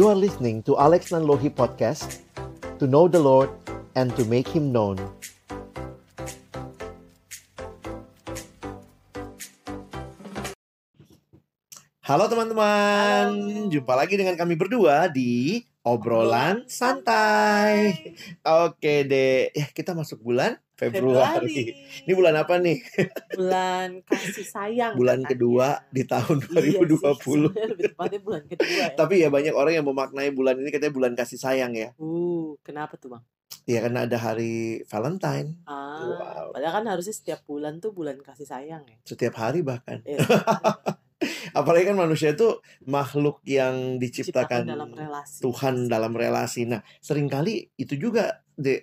You are listening to Alex Nanlohi Podcast To know the Lord and to make Him known. Halo teman-teman, jumpa lagi dengan kami berdua di obrolan santai. Oke deh, ya kita masuk bulan Februari. Ini bulan apa nih? bulan kasih sayang. Bulan katanya. kedua di tahun Iya sih, 2020. sebenarnya lebih tepatnya bulan kedua ya. Tapi ya banyak orang yang memaknai bulan ini katanya bulan kasih sayang ya. Uh, kenapa tuh bang? Ya karena ada hari Valentine Ah, Wow. padahal kan harusnya setiap bulan tuh bulan kasih sayang ya. setiap hari bahkan. Eh, Apalagi kan manusia itu makhluk yang Diciptakan diciptakan dalam relasi. Tuhan dalam relasi. Nah, sering kali itu juga deh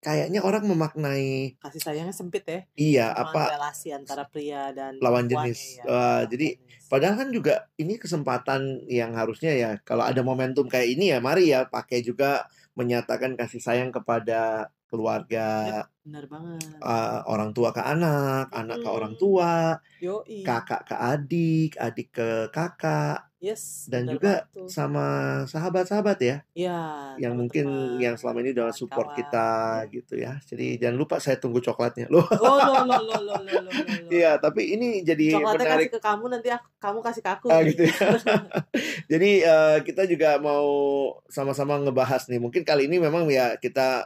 kayaknya orang memaknai Kasih sayangnya sempit ya. iya apa relasi antara pria dan lawan jenis. ya, Wah, lawan jadi jenis. Padahal kan juga ini kesempatan yang harusnya ya kalau ada momentum kayak ini ya mari ya pakai juga menyatakan kasih sayang kepada keluarga benar banget. uh, orang tua ke anak, anak ke orang tua, Yoi. kakak ke adik, adik ke kakak Yes. dan juga banget sama sahabat-sahabat ya ya, yang mungkin teman-teman, yang selama ini udah support kawan-kawan. kita gitu ya. Jadi jangan lupa saya tunggu coklatnya. Loh, Oh, lo lo lo lo lo lo. lo. iya, tapi ini jadi Coklatnya menarik kasih ke kamu nanti aku, kamu kasih ke aku. Ah, gitu ya. Jadi eh, kita juga mau sama-sama ngebahas nih. Mungkin kali ini memang ya kita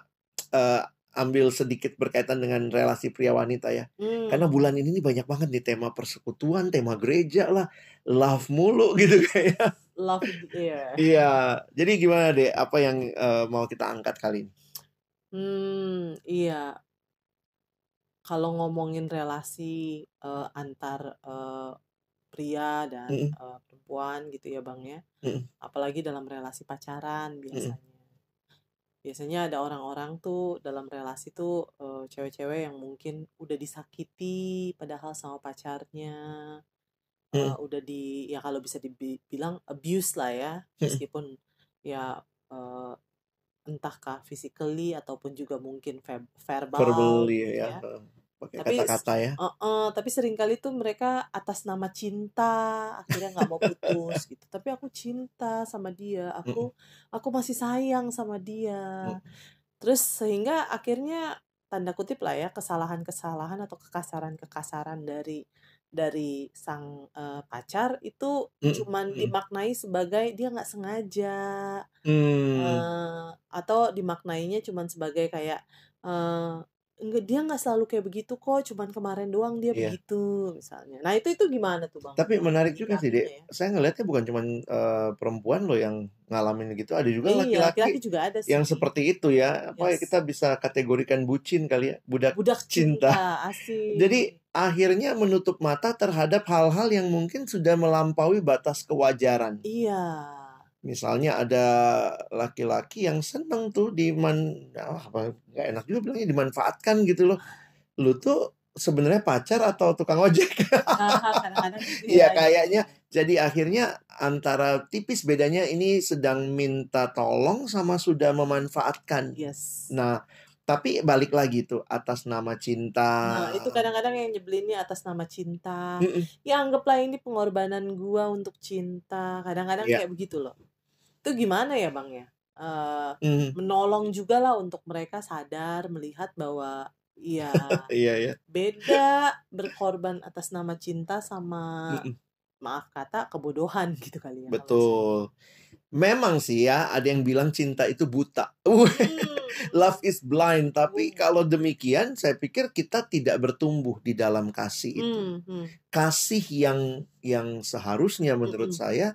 eh, ambil sedikit berkaitan dengan relasi pria wanita ya. Hmm. Karena bulan ini nih banyak banget nih tema persekutuan, tema gereja lah, love mulu gitu kayak. love iya. Iya. Jadi gimana deh? Apa yang eh, mau kita angkat kali ini? Hmm, iya. Kalau ngomongin relasi eh, antar eh, pria dan Mm-mm. eh, perempuan gitu ya bang ya, Mm-mm. apalagi dalam relasi pacaran biasanya. Biasanya ada orang-orang tuh dalam relasi tuh cewek-cewek yang mungkin udah disakiti padahal sama pacarnya, eh, Mm. udah di ya kalau bisa dibilang abuse lah ya, Mm. meskipun ya eh, entahkah physically ataupun juga mungkin ve- verbal Verbal gitu ya, ya. ya. Pakai Tapi kata-kata ya. Eh, eh, tapi sering kali tuh mereka atas nama cinta akhirnya nggak mau putus gitu. Tapi aku cinta sama dia, aku aku masih sayang sama dia. Terus sehingga akhirnya tanda kutip lah ya kesalahan-kesalahan atau kekasaran-kekasaran dari dari sang eh, pacar itu Mm, cuman mm. dimaknai sebagai dia nggak sengaja Hmm. eh, atau dimaknainya cuman sebagai kayak eh enggak dia nggak selalu kayak begitu kok cuman kemarin doang dia Iya. begitu misalnya nah itu itu gimana tuh bang Tapi menarik juga sih, Dek. ya? Saya ngelihatnya bukan cuma perempuan loh yang ngalamin gitu, ada juga iya laki-laki laki-laki juga ada sih yang seperti itu ya. Apa ya Yes. kita bisa kategorikan bucin kali ya, budak. budak cinta. cinta, asik Jadi akhirnya menutup mata terhadap hal-hal yang mungkin sudah melampaui batas kewajaran. iya Misalnya ada laki-laki yang seneng tuh diman ah, apa nggak enak juga bilangnya dimanfaatkan gitu loh. Lu tuh sebenarnya pacar atau tukang ojek? gitu Iya ya, kayaknya jadi akhirnya antara tipis bedanya ini sedang minta tolong sama sudah memanfaatkan. yes Nah, tapi balik lagi tuh atas nama cinta. Nah, itu kadang-kadang yang nyebelinnya atas nama cinta. Mm-mm. Ya anggaplah ini pengorbanan gua untuk cinta. Kadang-kadang Iya. kayak begitu loh. Itu gimana ya, Bang ya? Eh, Mhm. menolong juga lah untuk mereka sadar melihat bahwa ya Iya ya. beda berkorban atas nama cinta sama Mm-mm. maaf kata kebodohan gitu kali ya. Betul. Memang sih ya ada yang bilang cinta itu buta. Uh, misalnya. Love is blind. Tapi Hmm. kalau demikian saya pikir kita tidak bertumbuh di dalam kasih Hmm, itu. hmm, hmm. Kasih yang yang seharusnya menurut saya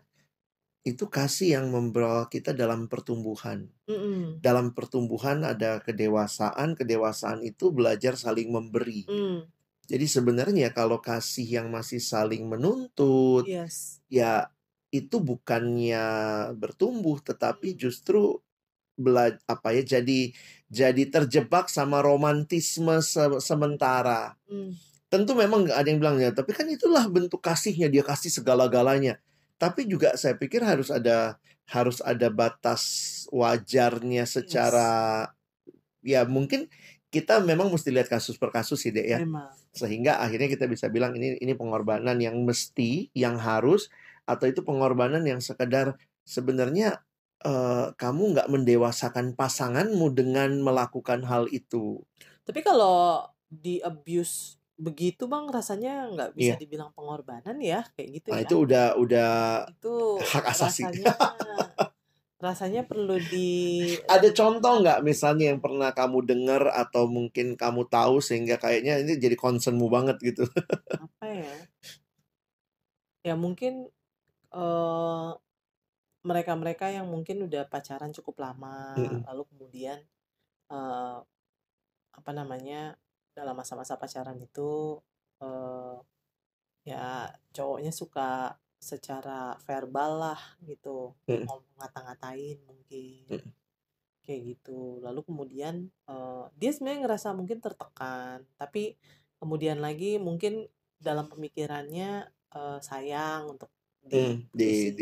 itu kasih yang membawa kita dalam pertumbuhan. Mm-mm. Dalam pertumbuhan ada kedewasaan, kedewasaan itu belajar saling memberi. Hmm, Jadi sebenarnya kalau kasih yang masih saling menuntut, Yes. ya itu bukannya bertumbuh tetapi justru bela apa ya jadi jadi terjebak sama romantisme se- sementara. Hmm. Tentu memang ada yang bilang ya, tapi kan itulah bentuk kasihnya dia kasih segala-galanya. Tapi juga saya pikir harus ada harus ada batas wajarnya secara ya mungkin kita memang mesti lihat kasus per kasus sih deh ya Memang. sehingga akhirnya kita bisa bilang ini ini pengorbanan yang mesti yang harus atau itu pengorbanan yang sekedar sebenarnya eee, kamu nggak mendewasakan pasanganmu dengan melakukan hal itu. Tapi kalau di-abuse begitu Bang, rasanya nggak bisa Iya. dibilang pengorbanan ya, kayak gitu Nah, ya? itu udah udah Itu hak asasi. rasanya rasanya perlu di Ada contoh nggak misalnya yang pernah kamu dengar atau mungkin kamu tahu sehingga kayaknya ini jadi concern-mu banget gitu? Apa ya? Ya mungkin, mereka-mereka yang mungkin udah pacaran cukup lama, Mhm. lalu kemudian, eee, apa namanya, dalam masa-masa pacaran itu, eee, ya cowoknya suka secara verbal lah gitu, Mhm. ngomong ngata-ngatain mungkin, Mhm. kayak gitu. Lalu kemudian, eee, dia sebenarnya ngerasa mungkin tertekan, tapi kemudian lagi mungkin dalam pemikirannya, eee, sayang untuk di di diputusin.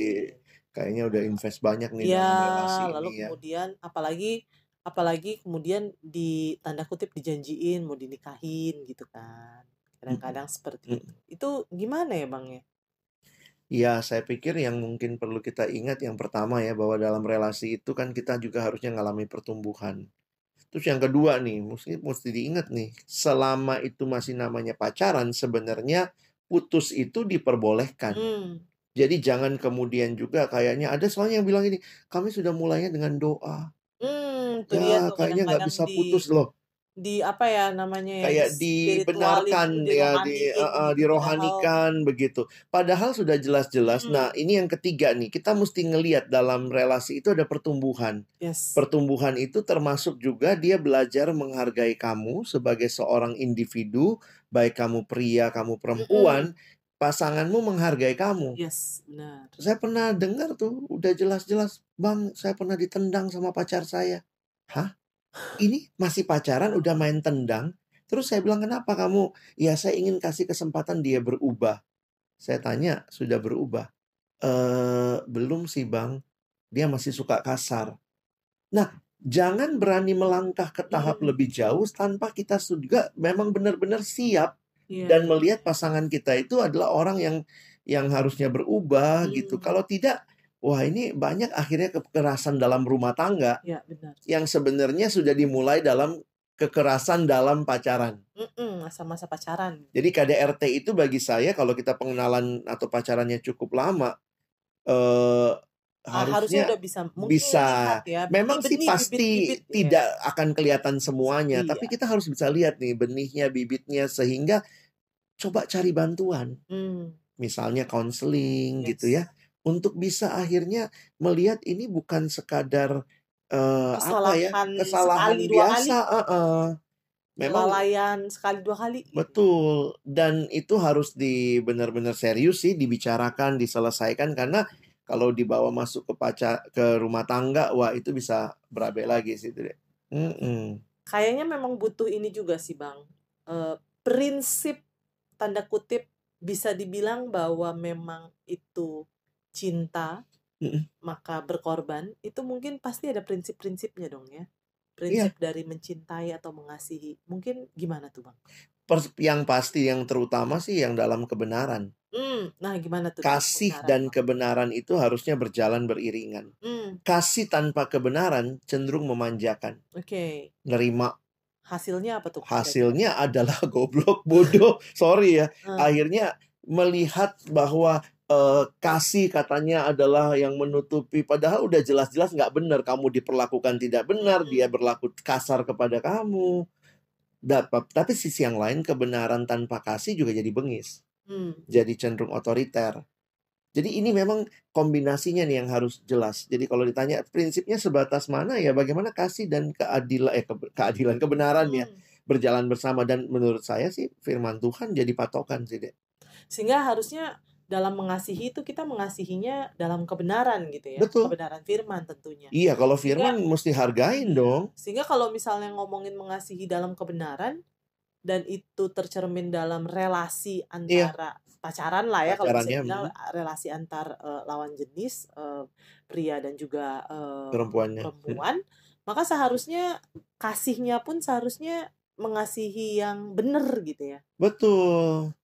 kayaknya udah invest banyak nih dalam relasi lalu ini ya. kemudian apalagi apalagi kemudian di tanda kutip "dijanjiin" mau dinikahin gitu kan, kadang-kadang seperti itu. Itu gimana ya Bang ya? Ya, saya pikir yang mungkin perlu kita ingat yang pertama ya, bahwa dalam relasi itu kan kita juga harusnya ngalami pertumbuhan. Terus yang kedua nih, musti musti diingat nih, selama itu masih namanya pacaran, sebenarnya putus itu diperbolehkan. Mmm. Jadi jangan kemudian juga kayaknya ada soalnya yang bilang gini, "Kami sudah mulainya dengan doa." Mmm, itu dia Ya, tuh kayaknya nggak bisa di putus loh. di apa ya namanya ya, Kayak dispiritualin, dibenarkan ya, di heeh, gitu, padahal dirohanikan begitu. Padahal sudah jelas-jelas. Nah, Mhm. ini yang ketiga nih, kita mesti ngelihat dalam relasi itu ada pertumbuhan. Yes. Pertumbuhan itu termasuk juga dia belajar menghargai kamu sebagai seorang individu, baik kamu pria, kamu perempuan, pasanganmu menghargai kamu. Yes, benar. Saya pernah dengar tuh, udah jelas-jelas, "Bang, saya pernah ditendang sama pacar saya." Hah? Ini masih pacaran udah main tendang? Terus saya bilang, "Kenapa kamu?" "Ya, saya ingin kasih kesempatan dia berubah." Saya tanya, "Sudah berubah?" "Eee, belum sih, Bang. Dia masih suka kasar." Nah, jangan berani melangkah ke tahap Mhm. lebih jauh tanpa kita juga memang benar-benar siap Iya dan iya. melihat pasangan kita itu adalah orang yang yang harusnya berubah gitu. Mmm. Kalau tidak, wah ini banyak akhirnya kekerasan dalam rumah tangga Iya, benar. yang sebenarnya sudah dimulai dalam kekerasan dalam pacaran. Masa-masa pacaran. Jadi KDRT itu bagi saya kalau kita pengenalan atau pacarannya cukup lama, eee, Ah, harusnya harusnya udah bisa mungkin bisa. ya, Memang sih pasti bibit-bibit ya. tidak akan kelihatan semuanya, tapi Iya. kita harus bisa lihat nih benihnya, bibitnya, sehingga coba cari bantuan. Mmm. Misalnya konseling gitu Yes. ya, untuk bisa akhirnya melihat ini bukan sekadar, eee, apa ya, Kesalahan kesalahan sekali, 2 kali. biasa heeh. Memang Kelalaian sekali, 2 kali. Betul, dan itu harus di benar-benar serius sih dibicarakan, diselesaikan karena kalau dibawa masuk ke paca ke rumah tangga, wah itu bisa berabe lagi sih itu deh. Mhm. Kayaknya memang butuh ini juga sih Bang, eee, prinsip tanda kutip bisa dibilang bahwa memang itu cinta, Mhm. maka berkorban, itu mungkin pasti ada prinsip-prinsipnya dong ya? Iya. Prinsip dari mencintai atau mengasihi, mungkin gimana tuh Bang? Yang pasti yang terutama sih yang dalam kebenaran. Mmm, nah gimana tuh Kasih kebenaran dan Bang? kebenaran itu harusnya berjalan beriringan. Mmm. Kasih tanpa kebenaran cenderung memanjakan. Oke. Nerima Hasilnya apa tuh hasilnya adalah goblok, bodoh, sorry ya. Heeh. Akhirnya melihat bahwa, eee, kasih katanya adalah yang menutupi, padahal udah jelas-jelas nggak benar, kamu diperlakukan tidak benar, dia Mhm. berlaku kasar kepada kamu. Dapet tapi sisi yang lain kebenaran tanpa kasih juga jadi bengis. Mmm. Jadi cenderung otoriter. Jadi ini memang kombinasinya nih yang harus jelas. Jadi kalau ditanya prinsipnya sebatas mana, ya bagaimana kasih dan keadila eh, keadilan, kebenaran ya Mmm. berjalan bersama dan menurut saya sih firman Tuhan jadi patokan sih, Dek. Sehingga harusnya dalam mengasihi itu kita mengasihinya dalam kebenaran gitu ya, Betul. kebenaran firman tentunya. Iya, kalau Sehingga firman mesti hargain dong. sehingga kalau misalnya ngomongin mengasihi dalam kebenaran dan itu tercermin dalam relasi Iya. antara pacaran lah ya kalau dibilang mhm. relasi antar, eee, lawan jenis, eee, pria dan juga, eee, Perempuannya. perempuan, maka seharusnya kasihnya pun seharusnya mengasihi yang benar gitu ya. Betul.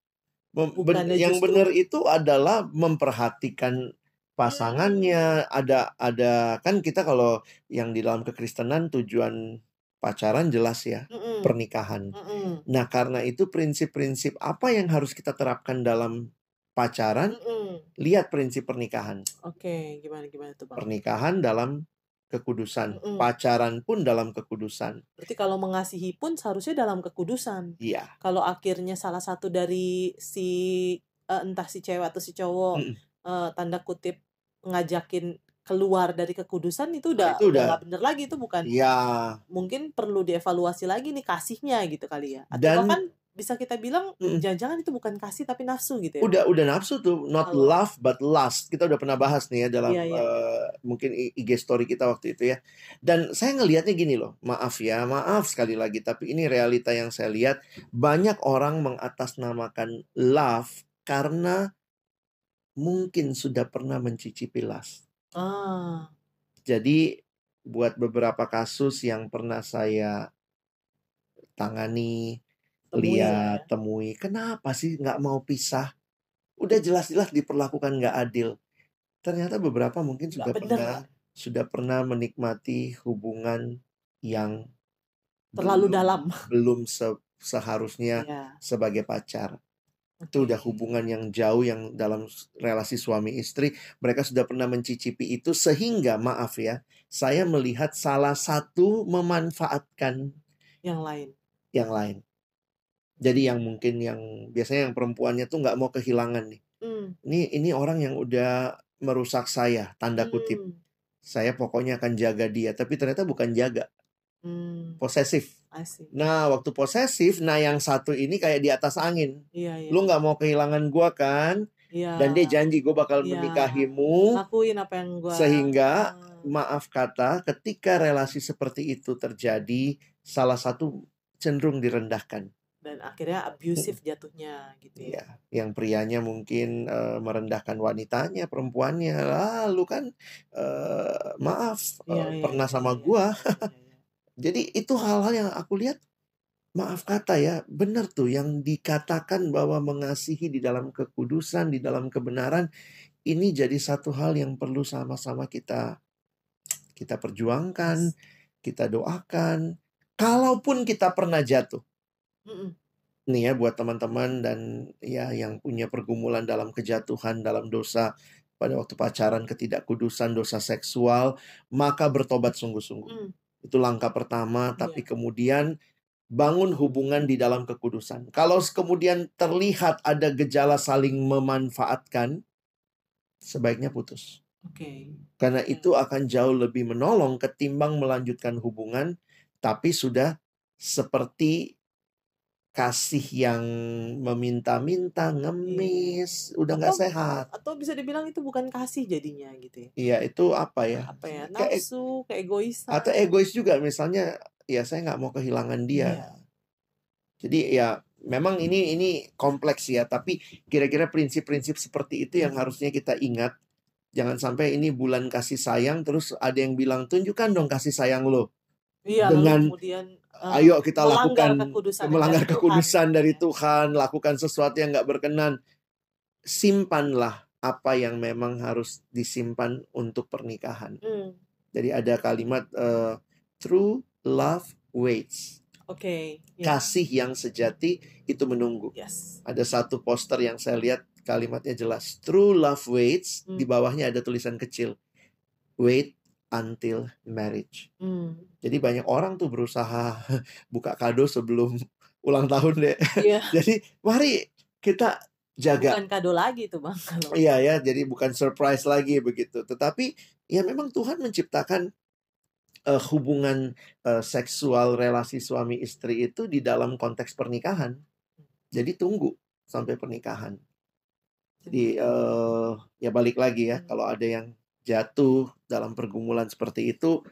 Bukannya yang justru benar itu adalah memperhatikan pasangannya, ada ada kan kita kalau yang di dalam kekristenan tujuan pacaran jelas ya, Mm-mm. pernikahan. Mm-mm. Nah, karena itu prinsip-prinsip apa yang harus kita terapkan dalam pacaran, Mm-mm. lihat prinsip pernikahan. Oke, gimana gimana tuh bang? Pernikahan dalam kekudusan, Mm-mm. pacaran pun dalam kekudusan. Berarti kalau mengasihi pun seharusnya dalam kekudusan. Iya. Kalau akhirnya salah satu dari si eh, entah si cewek atau si cowok Mm-mm. eh, tanda kutip ngajakin keluar dari kekudusan itu Nah, udah itu udah udah nggak bener lagi itu bukan ya mungkin perlu dievaluasi lagi nih kasihnya gitu kali ya atau dan bahkan bisa kita bilang mm, jangan-jangan itu bukan kasih tapi nafsu gitu ya? Udah udah nafsu tuh. Not kalau love but lust. Kita udah pernah bahas nih ya dalam iya iya. eh, mungkin IG story kita waktu itu ya. Dan saya ngelihatnya gini loh. Maaf ya maaf sekali lagi tapi ini realita yang saya lihat. Banyak orang mengatasnamakan love karena mungkin sudah pernah mencicipi lust. Ah. Jadi buat beberapa kasus yang pernah saya tangani temui lah ya lihat temui. Kenapa sih nggak mau pisah? Udah jelas-jelas diperlakukan nggak adil. Ternyata beberapa mungkin sudah bener. pernah sudah pernah menikmati hubungan yang terlalu belum dalam. belum se- seharusnya ya sebagai pacar. Itu udah hubungan yang jauh yang dalam relasi suami istri. Mereka sudah pernah mencicipi itu sehingga maaf ya saya melihat salah satu memanfaatkan yang lain. yang lain jadi yang mungkin yang biasanya yang perempuannya tuh nggak mau kehilangan nih. Hmm. Ini ini orang yang udah merusak saya tanda kutip. Hmm. Saya pokoknya akan jaga dia tapi ternyata bukan jaga. Hmm. Posesif. Nah waktu posesif nah yang satu ini kayak di atas angin. Iya iya. Lu nggak mau kehilangan gua kan? Iya. Dan dia janji gue bakal iya. menikahimu lakuin apa yang gua sehingga ah, maaf kata ketika relasi seperti itu terjadi salah satu cenderung direndahkan dan akhirnya abusive jatuhnya gitu ya. Ya yang prianya mungkin eh, merendahkan wanitanya perempuannya. Lalu kan eh, maaf iya pernah iya sama iya gua. iya jadi itu hal-hal yang aku lihat maaf kata ya benar tuh yang dikatakan bahwa mengasihi di dalam kekudusan di dalam kebenaran ini jadi satu hal yang perlu sama-sama kita kita perjuangkan kita doakan. Kalaupun kita pernah jatuh Nih ya buat teman-teman dan ya yang punya pergumulan dalam kejatuhan dalam dosa pada waktu pacaran ketidakkudusan dosa seksual maka bertobat sungguh-sungguh. Mm, itu langkah pertama tapi iya. kemudian bangun hubungan di dalam kekudusan. Kalau kemudian terlihat ada gejala saling memanfaatkan sebaiknya putus. Oke. Karena oke itu akan jauh lebih menolong ketimbang melanjutkan hubungan tapi sudah seperti kasih yang meminta-minta, iya ngemis, udah nggak atau sehat. atau bisa dibilang itu bukan kasih jadinya gitu ya Iya, itu apa ya? apa ya Kayak e nafsu atau keegoisan egois juga, misalnya, ya saya nggak mau kehilangan dia. iya Jadi ya memang ini ini kompleks ya, tapi kira-kira prinsip-prinsip seperti itu yang Mm, harusnya kita ingat. Jangan sampai ini bulan kasih sayang, terus ada yang bilang tunjukkan dong kasih sayang lo iya dengan kemudian eh, ayo kita melanggar lakukan kekudusan dari melanggar Tuhan kekudusan gitu dari ya Tuhan, lakukan sesuatu yang nggak berkenan. Simpanlah apa yang memang harus disimpan untuk pernikahan. Hmm, Jadi ada kalimat eh, true love waits. oke ya Kasih yang sejati itu menunggu. yes Ada satu poster yang saya lihat kalimatnya jelas. True love waits. Di Hmm, bawahnya ada tulisan kecil. Wait until marriage. hmm. Jadi banyak orang tuh berusaha buka kado sebelum ulang tahun deh. iya Jadi mari kita jaga. bukan kado lagi tuh bang kalau Iya ya, jadi bukan surprise lagi begitu. Tetapi ya memang Tuhan menciptakan eh, hubungan eh, seksual relasi suami istri itu di dalam konteks pernikahan. Jadi tunggu sampai pernikahan. Jadi eh ya balik lagi ya, Hmm, kalau ada yang jatuh dalam pergumulan seperti itu,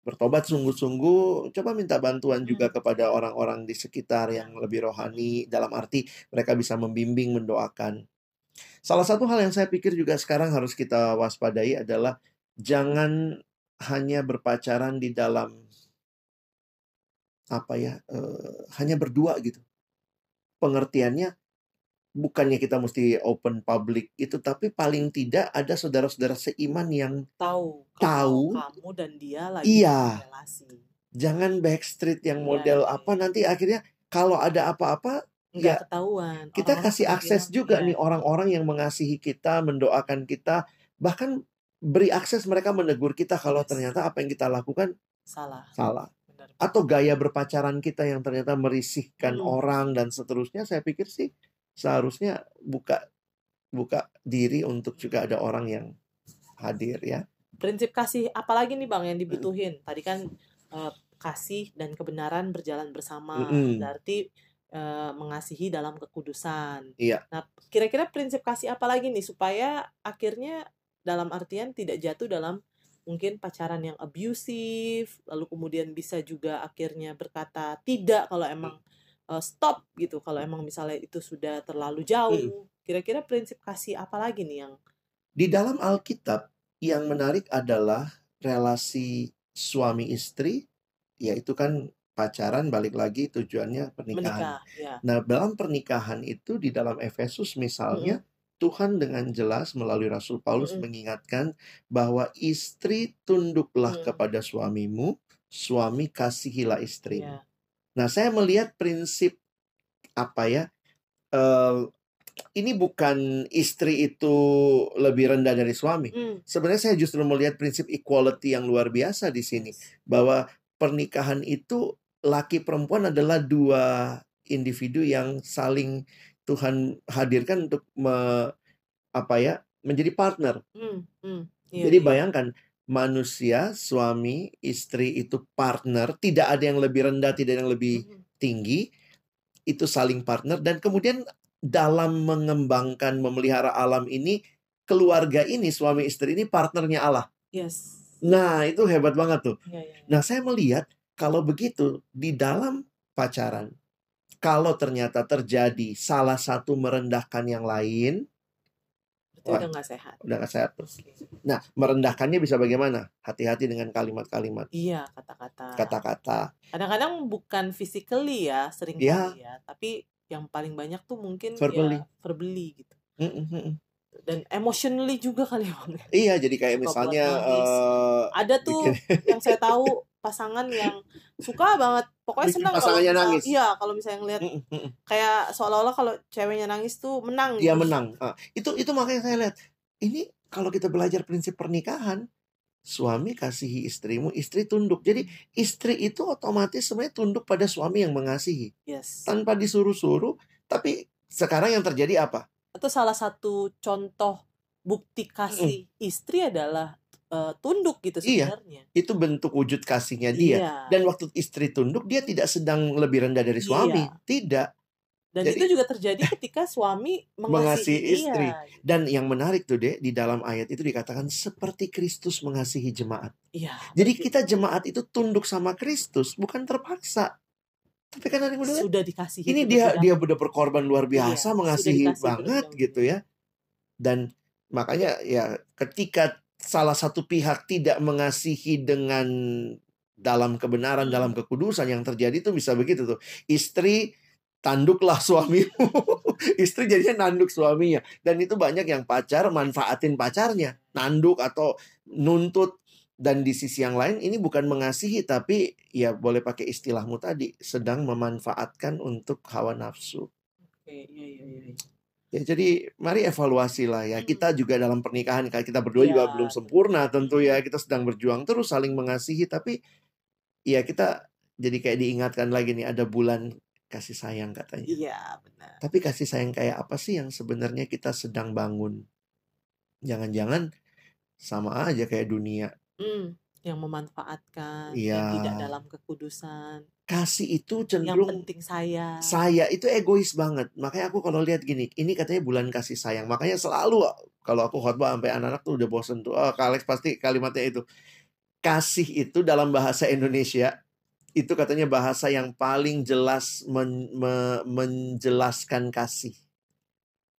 bertobat sungguh-sungguh, coba minta bantuan juga hmm, kepada orang-orang di sekitar ya yang lebih rohani, dalam arti mereka bisa membimbing, mendoakan. Salah satu hal yang saya pikir juga sekarang harus kita waspadai adalah jangan hanya berpacaran di dalam apa ya, eh, hanya berdua gitu. Pengertiannya bukannya kita mesti open public itu tapi paling tidak ada saudara-saudara seiman yang Tahu Tahu. kamu dan dia lagi Iya. relasi. jangan backstreet yang Iya, model iya, apa nanti akhirnya kalau ada apa-apa Nggak Ya, ketahuan. kita Orang-orang kasih akses bilang, juga "Iya, nih orang-orang yang mengasihi kita, mendoakan kita, bahkan beri akses mereka menegur kita kalau Yes. ternyata apa yang kita lakukan salah." salah. Benar. Atau gaya berpacaran kita yang ternyata merisihkan Hmm. orang dan seterusnya, saya pikir sih seharusnya buka buka diri untuk juga ada orang yang hadir ya. Prinsip kasih apalagi nih Bang yang dibutuhin? Tadi kan eh, kasih dan kebenaran berjalan bersama. Mm-mm. Berarti eh, mengasihi dalam kekudusan. Iya. Nah, kira-kira prinsip kasih apa lagi nih supaya akhirnya dalam artian tidak jatuh dalam mungkin pacaran yang abusive, lalu kemudian bisa juga akhirnya berkata tidak kalau emang eh, stop gitu, kalau emang misalnya itu sudah terlalu jauh. Kira-kira prinsip kasih apa lagi nih yang Di dalam Alkitab yang menarik adalah relasi suami istri, yaitu kan pacaran balik lagi tujuannya pernikahan. menikah? Ya. Nah, dalam pernikahan itu di dalam Efesus misalnya Tuhan dengan jelas melalui Rasul Paulus Mm-mm. mengingatkan bahwa istri tunduklah Mm. kepada suamimu, suami kasihilah istrimu. Ya. Nah, saya melihat prinsip apa ya? eh, ini bukan istri itu lebih rendah dari suami. Hmm. Sebenarnya saya justru melihat prinsip equality yang luar biasa di sini bahwa pernikahan itu laki perempuan adalah dua individu yang saling Tuhan hadirkan untuk me- apa ya menjadi partner. Hmm. Hmm. Iya, Jadi iya. Manusia suami istri itu partner, tidak ada yang lebih rendah, tidak ada yang lebih tinggi, itu saling partner dan kemudian dalam mengembangkan memelihara alam ini keluarga ini suami istri ini partnernya Allah. Yes. Nah, itu hebat banget tuh. Iya, iya, iya. Nah, saya melihat kalau begitu di dalam pacaran, kalau ternyata terjadi salah satu merendahkan yang lain, Wah. udah nggak sehat. udah nggak sehat tuh. Oke. Nah, merendahkannya bisa bagaimana? Hati-hati dengan kalimat-kalimat, Iya, kata-kata. kata-kata. Kadang-kadang bukan physically ya, sering Iya. kali ya, tapi yang paling banyak tuh mungkin Verbally. ya verbally gitu. Mm, mm. Dan emotionally juga kali ya, Bang. Iya, jadi kayak misalnya eh, Ada tuh bikin yang saya tahu pasangan yang suka banget, pokoknya Bikin senang kalau pasangannya misal- nangis. Iya, kalau misalnya ngelihat mm, mm. kayak seolah-olah kalau ceweknya nangis tuh menang dia gitu. menang. Ah, itu itu makanya saya lihat ini kalau kita belajar prinsip pernikahan, suami kasihi istrimu, istri tunduk. Jadi istri itu otomatis sebenarnya tunduk pada suami yang mengasihi Yes. tanpa disuruh-suruh. Tapi sekarang yang terjadi apa? Atau salah satu contoh bukti kasih istri adalah eh, tunduk gitu Iya. sebenarnya. Itu bentuk wujud kasihnya dia. Iya. Dan waktu istri tunduk, dia tidak sedang lebih rendah dari suami, Iya. tidak. Dan Jadi- itu juga terjadi ketika suami Mengasihi mengasihi istri. Iya, Dan yang menarik tuh deh di dalam ayat itu dikatakan seperti Kristus mengasihi jemaat. iya. Jadi begitu. kita jemaat itu tunduk sama Kristus, bukan terpaksa. Tapi kan ada yang udah sudah dikasihi. ini dia dahulu. dia udah berkorban luar biasa Iya, mengasihi sudah dikasih banget dahulu. gitu ya. Dan makanya ya ketika salah satu pihak tidak mengasihi dengan dalam kebenaran, Hmm. dalam kekudusan yang terjadi itu bisa begitu tuh. Istri tanduklah suamimu. Istri jadinya nanduk suaminya. Dan itu banyak yang pacar manfaatin pacarnya, nanduk atau nuntut dan di sisi yang lain ini bukan mengasihi tapi ya boleh pakai istilahmu tadi sedang memanfaatkan untuk hawa nafsu. Oke, iya, iya, iya. Ya jadi mari evaluasi lah ya. Hmm. Kita juga dalam pernikahan kita berdua juga Ya, belum tentu. sempurna tentu ya. Kita sedang berjuang terus saling mengasihi tapi ya kita jadi kayak diingatkan lagi nih ada bulan kasih sayang katanya. Iya, benar. Tapi kasih sayang kayak apa sih yang sebenarnya kita sedang bangun? Jangan-jangan sama aja kayak dunia. Hmm, yang memanfaatkan, Iya. yang tidak dalam kekudusan, Kasih itu yang cenderung penting saya. saya itu egois banget. Makanya aku kalau lihat gini, ini katanya bulan kasih sayang. Makanya selalu kalau aku khotbah sampai anak-anak tuh udah bosen tuh. Oh, Kak Alex pasti kalimatnya itu. Kasih itu dalam bahasa Indonesia itu katanya bahasa yang paling jelas men- me- menjelaskan kasih.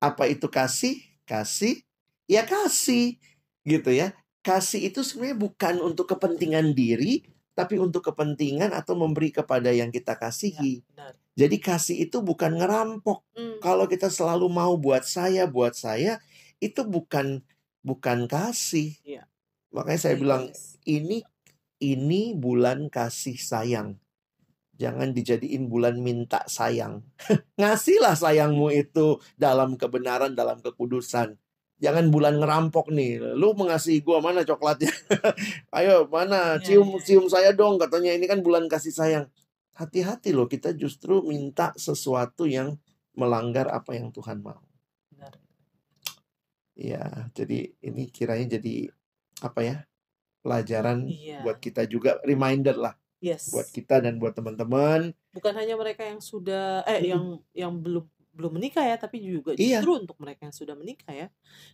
Apa itu kasih? Kasih ya kasih gitu ya. Kasih itu sebenarnya bukan untuk kepentingan diri, tapi untuk kepentingan atau memberi kepada yang kita Ya, kasihi. benar. Jadi kasih itu bukan ngerampok. Hmm. Kalau kita selalu mau buat saya, buat saya, itu bukan bukan kasih. Iya. Makanya saya Very bilang honest. ini ini bulan kasih sayang. Jangan dijadiin bulan minta sayang. Ngasihlah sayangmu itu dalam kebenaran, dalam kekudusan. Jangan bulan ngerampok nih. Lu mengasihi gua mana coklatnya? Ayo, mana? Iya, Cium iya, iya. cium saya dong katanya ini kan bulan kasih sayang. Hati-hati loh kita justru minta sesuatu yang melanggar apa yang Tuhan mau. Benar. Ya, jadi ini kiranya jadi apa ya? Pelajaran Iya. buat kita juga reminder lah Yes. buat kita dan buat teman-teman. Bukan hanya mereka yang sudah eh yang yang belum belum menikah ya, tapi juga Iya. justru untuk mereka yang sudah menikah ya.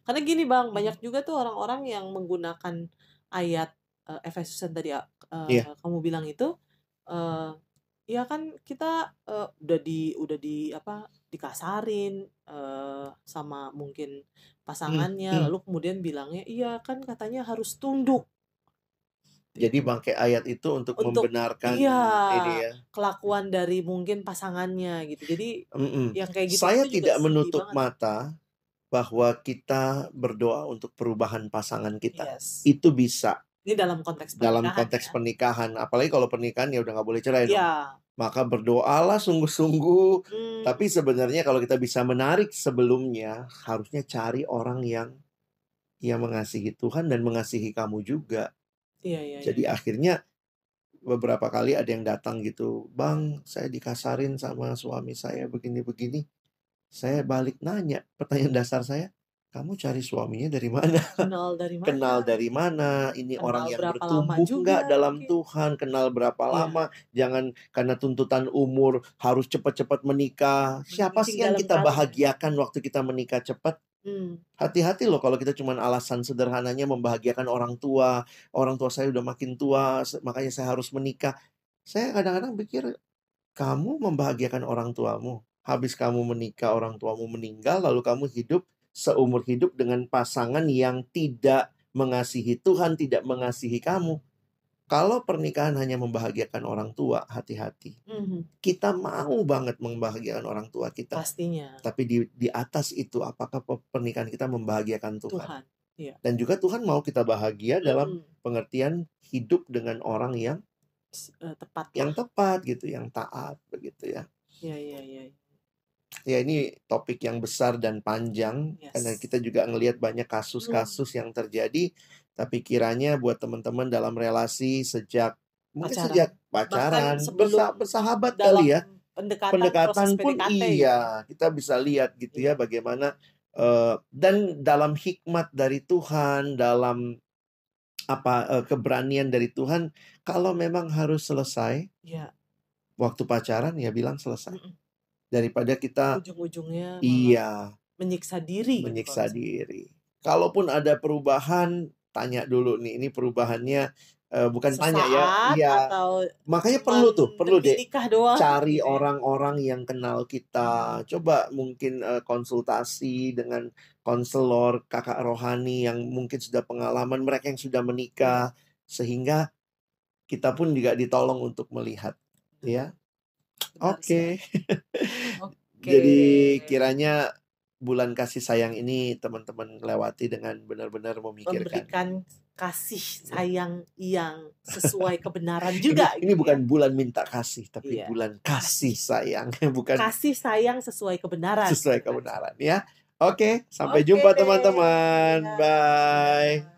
Karena gini Bang, Hmm. banyak juga tuh orang-orang yang menggunakan ayat eh, Efesus yang tadi eh, Iya. kamu bilang itu eh ya kan kita eh, udah di udah di apa dikasarin eh, sama mungkin pasangannya hmm. lalu kemudian bilangnya iya kan katanya harus tunduk Jadi bangkai ayat itu untuk, Untuk- membenarkan iya. ini ya. kelakuan dari mungkin pasangannya gitu jadi Mm-mm. yang kayak gitu Saya tidak menutup banget. mata bahwa kita berdoa untuk perubahan pasangan kita. Yes. Itu bisa Ini dalam konteks dalam pernikahan konteks ya. pernikahan. Apalagi kalau pernikahan ya udah nggak boleh cerai dong. Iya. Maka berdoalah sungguh-sungguh. Hmm, Tapi sebenarnya kalau kita bisa menarik sebelumnya, harusnya cari orang yang yang mengasihi Tuhan dan mengasihi kamu juga. Iya iya. Jadi iya. akhirnya beberapa kali ada yang datang gitu, Bang, saya dikasarin sama suami saya begini-begini. Saya balik nanya, pertanyaan dasar saya, kamu cari suaminya dari mana? kenal dari mana? Kenal dari mana? Ini Kenal orang yang bertumbuh nggak dalam mungkin. Tuhan? Kenal berapa Iya. lama? Jangan karena tuntutan umur harus cepat-cepat menikah. Siapa sih yang kita bahagiakan waktu kita menikah cepat? Hmm, Hati-hati loh kalau kita cuma alasan sederhananya membahagiakan orang tua. Orang tua saya udah makin tua, makanya saya harus menikah. Saya kadang-kadang pikir, kamu membahagiakan orang tuamu. Habis kamu menikah, orang tuamu meninggal, lalu kamu hidup seumur hidup dengan pasangan yang tidak mengasihi Tuhan, tidak mengasihi kamu. Kalau pernikahan hanya membahagiakan orang tua, hati-hati. mhm, Kita mau banget membahagiakan orang tua kita. pastinya Tapi di di atas itu apakah pe- pernikahan kita membahagiakan Tuhan? Tuhan. Dan juga Tuhan mau kita bahagia dalam Hmm, pengertian hidup dengan orang yang eh, tepat yang lah. tepat gitu, yang taat begitu ya. Iya iya iya. Ya ini topik yang besar dan panjang Yes. karena kita juga ngelihat banyak kasus-kasus yang terjadi. Tapi kiranya buat teman-teman dalam relasi sejak mungkin Pacaran. sejak pacaran, bersa- bersahabat kali ya. pendekatan, pendekatan pun PDKT gitu. iya kita bisa lihat gitu ya bagaimana eh, dan dalam hikmat dari Tuhan dalam apa eh, keberanian dari Tuhan kalau memang harus selesai Iya. waktu pacaran ya bilang selesai daripada kita Ujung-ujungnya iya menyiksa diri. gitu menyiksa misalnya. diri kalaupun ada perubahan tanya dulu nih ini perubahannya eh, bukan tanya ya Sesaat iya atau makanya perlu tuh perlu deh doang cari gitu ya. orang-orang yang kenal kita. Coba mungkin eh, konsultasi dengan konselor, kakak rohani yang mungkin sudah pengalaman, mereka yang sudah menikah, sehingga kita pun juga ditolong untuk melihat, ya. Oke. sekali. Oke. Jadi kiranya bulan kasih sayang ini teman-teman lewati dengan benar-benar memikirkan. memberikan kasih sayang yang sesuai kebenaran juga. Ini, ini gitu bukan ya. bulan minta kasih, tapi Iya. bulan kasih sayang, bukan kasih sayang sesuai kebenaran. sesuai kebenaran ya. Oke, sampai Oke jumpa teman-teman. Iya. Bye.